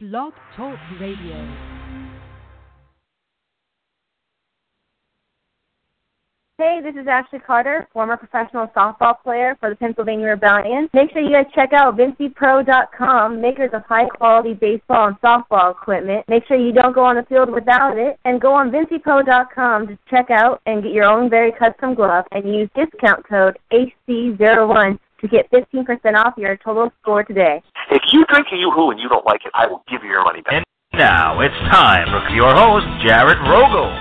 Blog Talk Radio. Hey, this is Ashley Carter, former professional softball player for the Pennsylvania Rebellion. Make sure you guys check out VinciPro.com, makers of high quality baseball and softball equipment. Make sure you don't go on the field without it, and go on VinciPro.com to check out and get your own very custom glove and use discount code AC01 to get 15% off your total score today. If you drink a Yoo-Hoo and you don't like it, I will give you your money back. And now it's time for your host, Jared Rogel.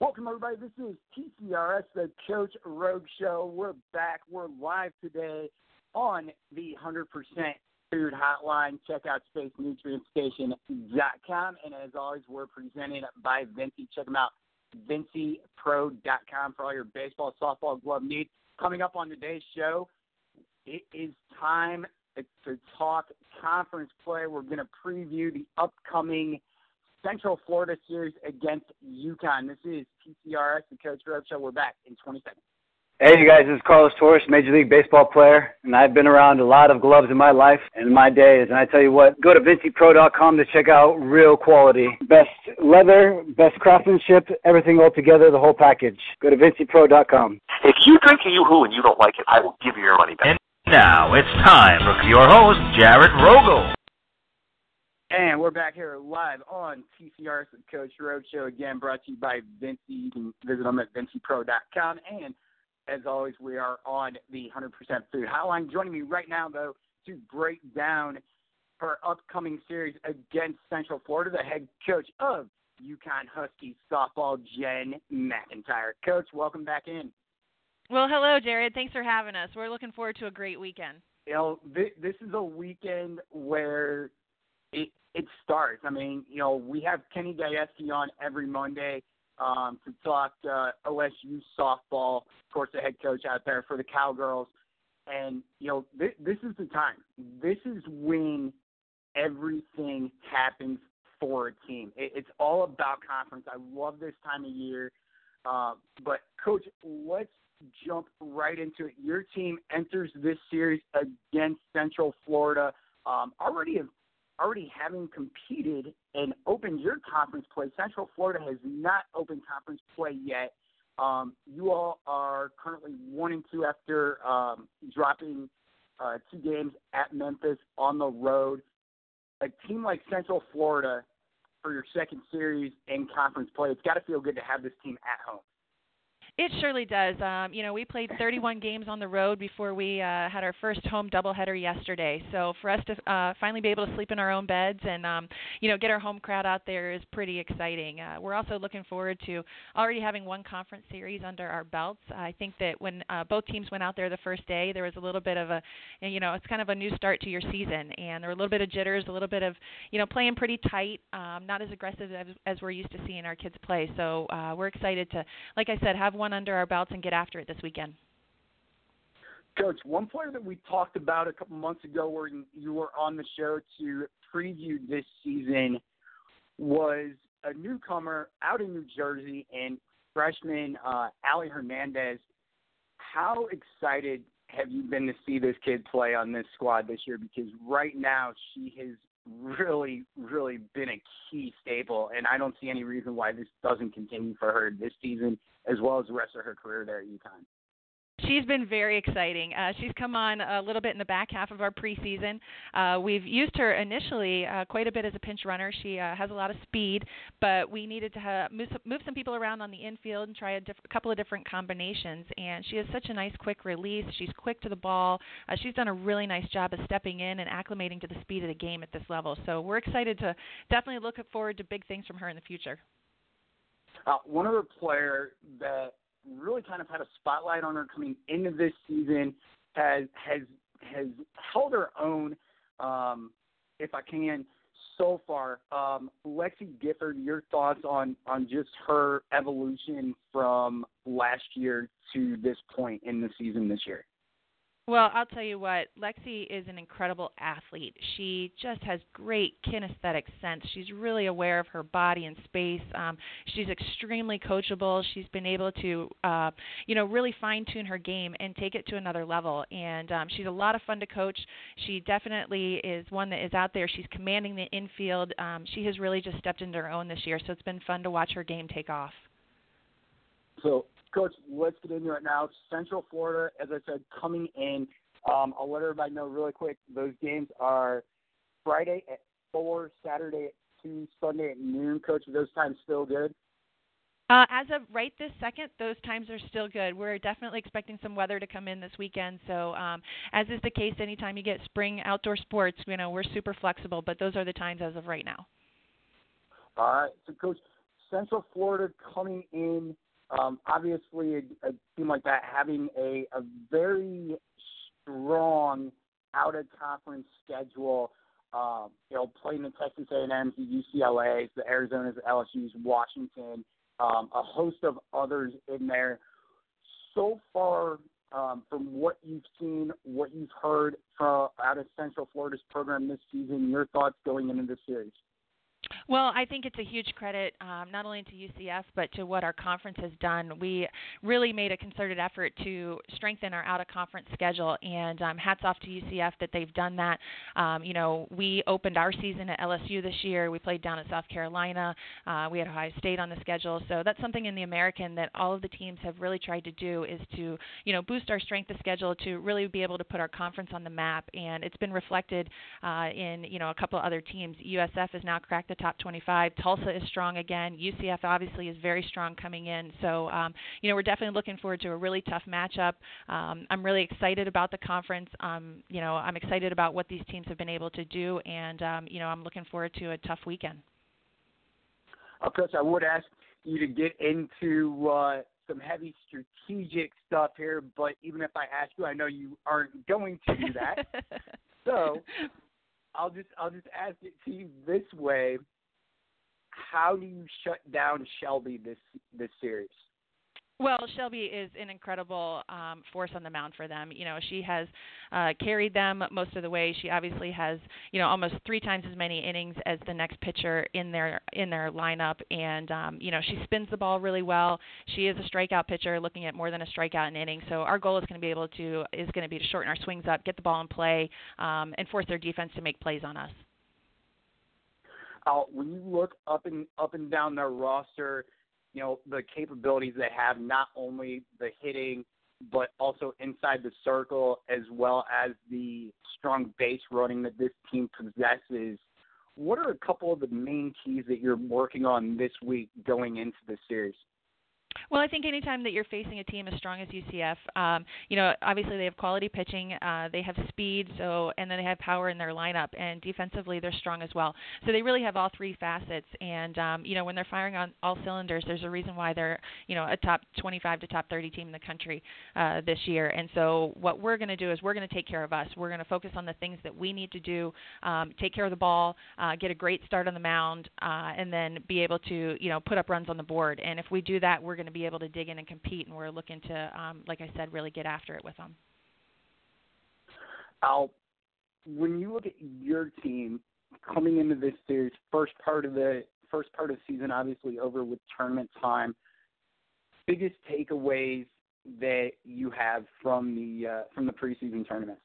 Welcome, everybody. This is TCRS, the Coach Rogue Show. We're back. We're live today on the 100% Food Hotline. Check out SpaceNutrientStation.com. And as always, we're presented by Vinci. Check them out, VinciPro.com for all your baseball, softball, glove needs. Coming up on today's show, it is time to talk conference play. We're going to preview the upcoming – Central Florida series against UConn. This is TCRS, the Coach Rogue Show. We're back in 20 seconds. Hey, you guys, this is Carlos Torres, Major League Baseball player, and I've been around a lot of gloves in my life and in my days. And I tell you what, go to VinciPro.com to check out real quality. Best leather, best craftsmanship, everything all together, the whole package. Go to VinciPro.com. If you drink a Yoo-Hoo and you don't like it, I will give you your money back. Now it's time for your host, Jared Rogel. And we're back here live on TCR's Coach Roadshow again, brought to you by Vinci. You can visit them at VinciPro.com. And as always, we are on the 100% Food Hotline. Joining me right now, though, to break down her upcoming series against Central Florida, the head coach of UConn Huskies softball, Jen McIntyre. Coach, welcome back in. Well, hello, Jared. Thanks for having us. We're looking forward to a great weekend. You know, this, this is a weekend where it it starts. I mean, you know, we have Kenny Gajewski on every Monday um, to talk uh, OSU softball. Of course, the head coach out there for the Cowgirls, and you know, this, this is the time. This is when everything happens for a team. It, it's all about conference. I love this time of year. Uh, but coach, let's jump right into it. Your team enters this series against Central Florida. Um, already already having competed and opened your conference play. Central Florida has not opened conference play yet. Um, you all are currently one and two after um, dropping uh, two games at Memphis on the road. A team like Central Florida for your second series in conference play, it's got to feel good to have this team at home. It surely does. Um, you know, we played 31 games on the road before we uh, had our first home doubleheader yesterday. So for us to uh, finally be able to sleep in our own beds and um, you know get our home crowd out there is pretty exciting. Uh, we're also looking forward to already having one conference series under our belts. I think that when uh, both teams went out there the first day, there was a little bit of a you know it's kind of a new start to your season, and there were a little bit of jitters, a little bit of you know playing pretty tight, um, not as aggressive as, as we're used to seeing our kids play. So uh, we're excited to, like I said, have one one under our belts and get after it this weekend. Coach, one player that we talked about a couple months ago where you were on the show to preview this season was a newcomer out in New Jersey and freshman uh, Ali Hernandez. How excited have you been to see this kid play on this squad this year? Because right now she has really, really been a key staple, and I don't see any reason why this doesn't continue for her this season as well as the rest of her career there at UConn. She's been very exciting. Uh, she's come on a little bit in the back half of our preseason. Uh, we've used her initially uh, quite a bit as a pinch runner. She uh, has a lot of speed, but we needed to have, move, move some people around on the infield and try a, diff- couple of different combinations. And she has such a nice quick release. She's quick to the ball. Uh, she's done a really nice job of stepping in and acclimating to the speed of the game at this level. So we're excited to definitely look forward to big things from her in the future. Uh, one other player that really kind of had a spotlight on her coming into this season has has has held her own, um, if I can, so far. Um, Lexi Gifford, your thoughts on on just her evolution from last year to this point in the season this year? Well, I'll tell you what, Lexi is an incredible athlete. She just has great kinesthetic sense. She's really aware of her body and space. Um, she's extremely coachable. She's been able to, uh, you know, really fine tune her game and take it to another level. And um, she's a lot of fun to coach. She definitely is one that is out there. She's commanding the infield. Um, she has really just stepped into her own this year, so it's been fun to watch her game take off. So Coach, let's get into it now. Central Florida, as I said, coming in. Um, I'll let everybody know really quick. Those games are Friday at four, Saturday at two, Sunday at noon. Coach, are those times still good? Uh, as of right this second, those times are still good. We're definitely expecting some weather to come in this weekend. So, um, as is the case, anytime you get spring outdoor sports, you know we're super flexible. But those are the times as of right now. All right. So, Coach, Central Florida coming in um, obviously, a, a team like that having a, a very strong out of conference schedule. Um, you know, playing the Texas A&M's, the UCLA's, the Arizona's, the LSU's, Washington, um, a host of others in there. So far, um, from what you've seen, what you've heard from out of Central Florida's program this season, your thoughts going into the series? Well, I think it's a huge credit um, not only to UCF but to what our conference has done. We really made a concerted effort to strengthen our out of conference schedule, and um, hats off to UCF that they've done that. Um, you know, we opened our season at LSU this year. We played down at South Carolina. Uh, we had Ohio State on the schedule, so that's something in the American that all of the teams have really tried to do is to you know boost our strength of schedule to really be able to put our conference on the map, and it's been reflected uh, in you know a couple other teams. USF has now cracked the top 25. Tulsa is strong again. UCF obviously is very strong coming in. So, um, you know, we're definitely looking forward to a really tough matchup. Um, I'm really excited about the conference. Um, you know, I'm excited about what these teams have been able to do, and um, you know, I'm looking forward to a tough weekend. Of course, I would ask you to get into uh, some heavy strategic stuff here, but even if I ask you, I know you aren't going to do that. so I'll just I'll just ask it to you this way: How do you shut down Shelby this this series? Well, Shelby is an incredible um, force on the mound for them. You know, she has uh, carried them most of the way. She obviously has, you know, almost three times as many innings as the next pitcher in their in their lineup, and um, you know, she spins the ball really well. She is a strikeout pitcher, looking at more than a strikeout an inning. So our goal is going to be able to is going to be to shorten our swings up, get the ball in play, um, and force their defense to make plays on us. When you look up and up and down their roster you know the capabilities they have, not only the hitting, but also inside the circle, as well as the strong base running that this team possesses. What are a couple of the main keys that you're working on this week going into the series? Well, I think anytime that you're facing a team as strong as UCF, um, you know, obviously they have quality pitching, uh, they have speed, so and then they have power in their lineup, and defensively they're strong as well. So they really have all three facets, and um, you know, when they're firing on all cylinders, there's a reason why they're you know a top 25 to top 30 team in the country uh, this year. And so what we're going to do is we're going to take care of us. We're going to focus on the things that we need to do, um, take care of the ball, uh, get a great start on the mound, uh, and then be able to you know put up runs on the board. And if we do that, we're going to be able to dig in and compete, and we're looking to, um, like I said, really get after it with them. Al, when you look at your team coming into this series, first part of the first part of the season, obviously over with tournament time. Biggest takeaways that you have from the uh, from the preseason tournaments?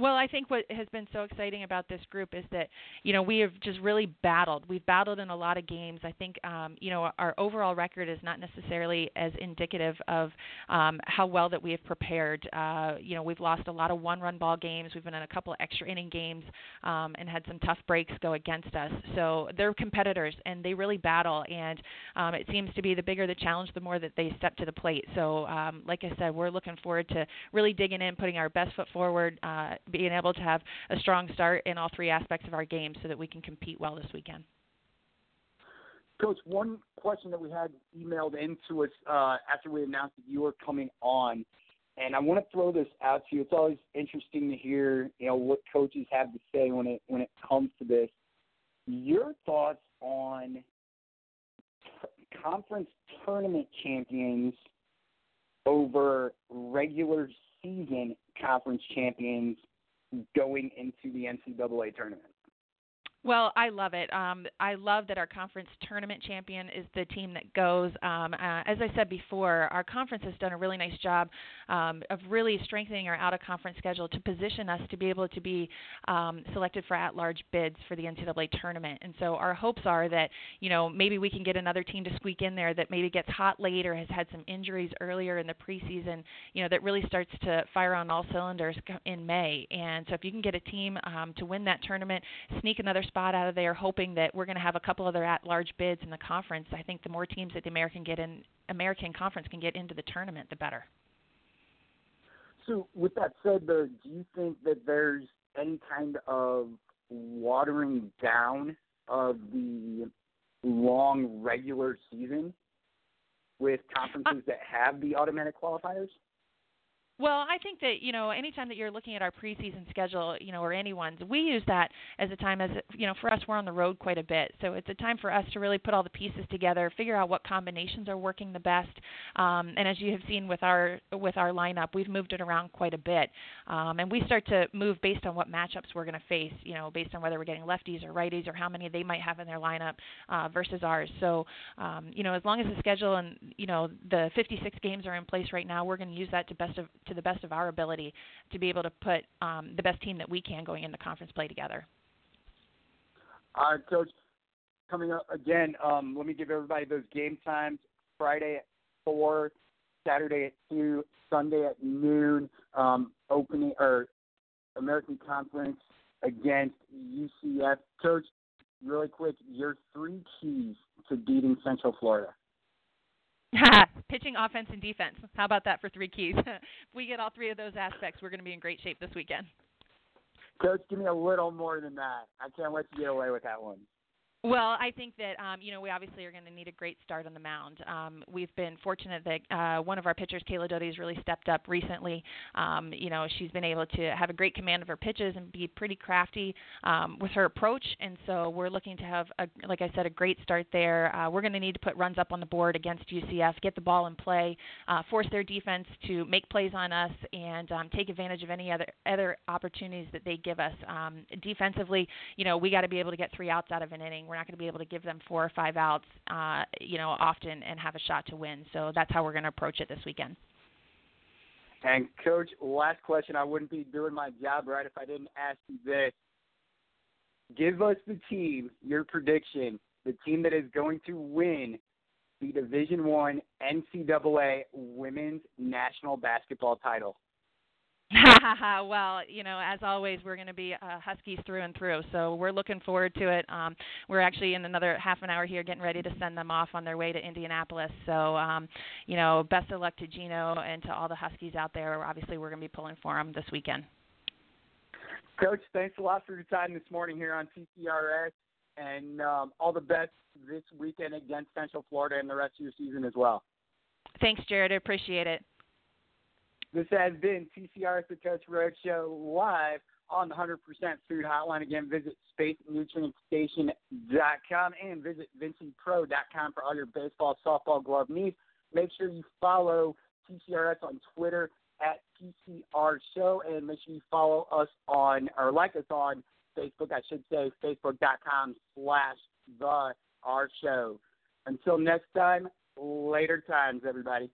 Well, I think what has been so exciting about this group is that you know we have just really battled. We've battled in a lot of games. I think um, you know our overall record is not necessarily as indicative of um, how well that we have prepared. Uh, you know we've lost a lot of one-run ball games. We've been in a couple of extra inning games um, and had some tough breaks go against us. So they're competitors and they really battle. And um, it seems to be the bigger the challenge, the more that they step to the plate. So um, like I said, we're looking forward to really digging in, putting our best foot forward. Uh, being able to have a strong start in all three aspects of our game so that we can compete well this weekend. Coach, one question that we had emailed into us uh, after we announced that you were coming on, and I want to throw this out to you. It's always interesting to hear, you know, what coaches have to say when it when it comes to this. Your thoughts on conference tournament champions over regular season conference champions going into the NCAA tournament? Well, I love it. Um, I love that our conference tournament champion is the team that goes. Um, uh, as I said before, our conference has done a really nice job um, of really strengthening our out of conference schedule to position us to be able to be um, selected for at large bids for the NCAA tournament. And so our hopes are that you know maybe we can get another team to squeak in there that maybe gets hot late or has had some injuries earlier in the preseason. You know that really starts to fire on all cylinders in May. And so if you can get a team um, to win that tournament, sneak another spot out of there, hoping that we're going to have a couple other at-large bids in the conference. I think the more teams that the American get in, American Conference can get into the tournament, the better. So, with that said, though, do you think that there's any kind of watering down of the long regular season with conferences that have the automatic qualifiers? Well, I think that you know, anytime that you're looking at our preseason schedule, you know, or anyone's, we use that as a time as you know, for us, we're on the road quite a bit, so it's a time for us to really put all the pieces together, figure out what combinations are working the best. Um, and as you have seen with our with our lineup, we've moved it around quite a bit, um, and we start to move based on what matchups we're going to face. You know, based on whether we're getting lefties or righties or how many they might have in their lineup uh, versus ours. So, um, you know, as long as the schedule and you know the 56 games are in place right now, we're going to use that to best of to the best of our ability to be able to put um, the best team that we can going into conference play together. All right, Coach. Coming up again, um, let me give everybody those game times. Friday at 4, Saturday at 2, Sunday at noon, um, opening or American Conference against UCF. Coach, really quick, your three keys to beating Central Florida. Pitching, offense, and defense. How about that for three keys? if we get all three of those aspects, we're going to be in great shape this weekend. Coach, give me a little more than that. I can't let you get away with that one. Well, I think that um, you know we obviously are going to need a great start on the mound. Um, we've been fortunate that uh, one of our pitchers, Kayla Doty, has really stepped up recently. Um, you know, she's been able to have a great command of her pitches and be pretty crafty um, with her approach. And so we're looking to have, a, like I said, a great start there. Uh, we're going to need to put runs up on the board against UCF, get the ball in play, uh, force their defense to make plays on us, and um, take advantage of any other other opportunities that they give us. Um, defensively, you know, we got to be able to get three outs out of an inning we're not going to be able to give them four or five outs, uh, you know, often and have a shot to win. So that's how we're going to approach it this weekend. And coach, last question. I wouldn't be doing my job right if I didn't ask you this. Give us the team, your prediction, the team that is going to win the Division One NCAA Women's National Basketball title. well, you know, as always, we're going to be uh, Huskies through and through. So we're looking forward to it. Um, we're actually in another half an hour here getting ready to send them off on their way to Indianapolis. So, um, you know, best of luck to Gino and to all the Huskies out there. Obviously, we're going to be pulling for them this weekend. Coach, thanks a lot for your time this morning here on TCRS, and um, all the best this weekend against Central Florida and the rest of your season as well. Thanks, Jared. I appreciate it. This has been TCR the Coach Roadshow live on the 100% Food Hotline. Again, visit spacenutrientstation.com and visit vincipro.com for all your baseball, softball, glove needs. Make sure you follow TCRS on Twitter at TCR Show and make sure you follow us on, or like us on Facebook, I should say, facebook.com slash the R show. Until next time, later times, everybody.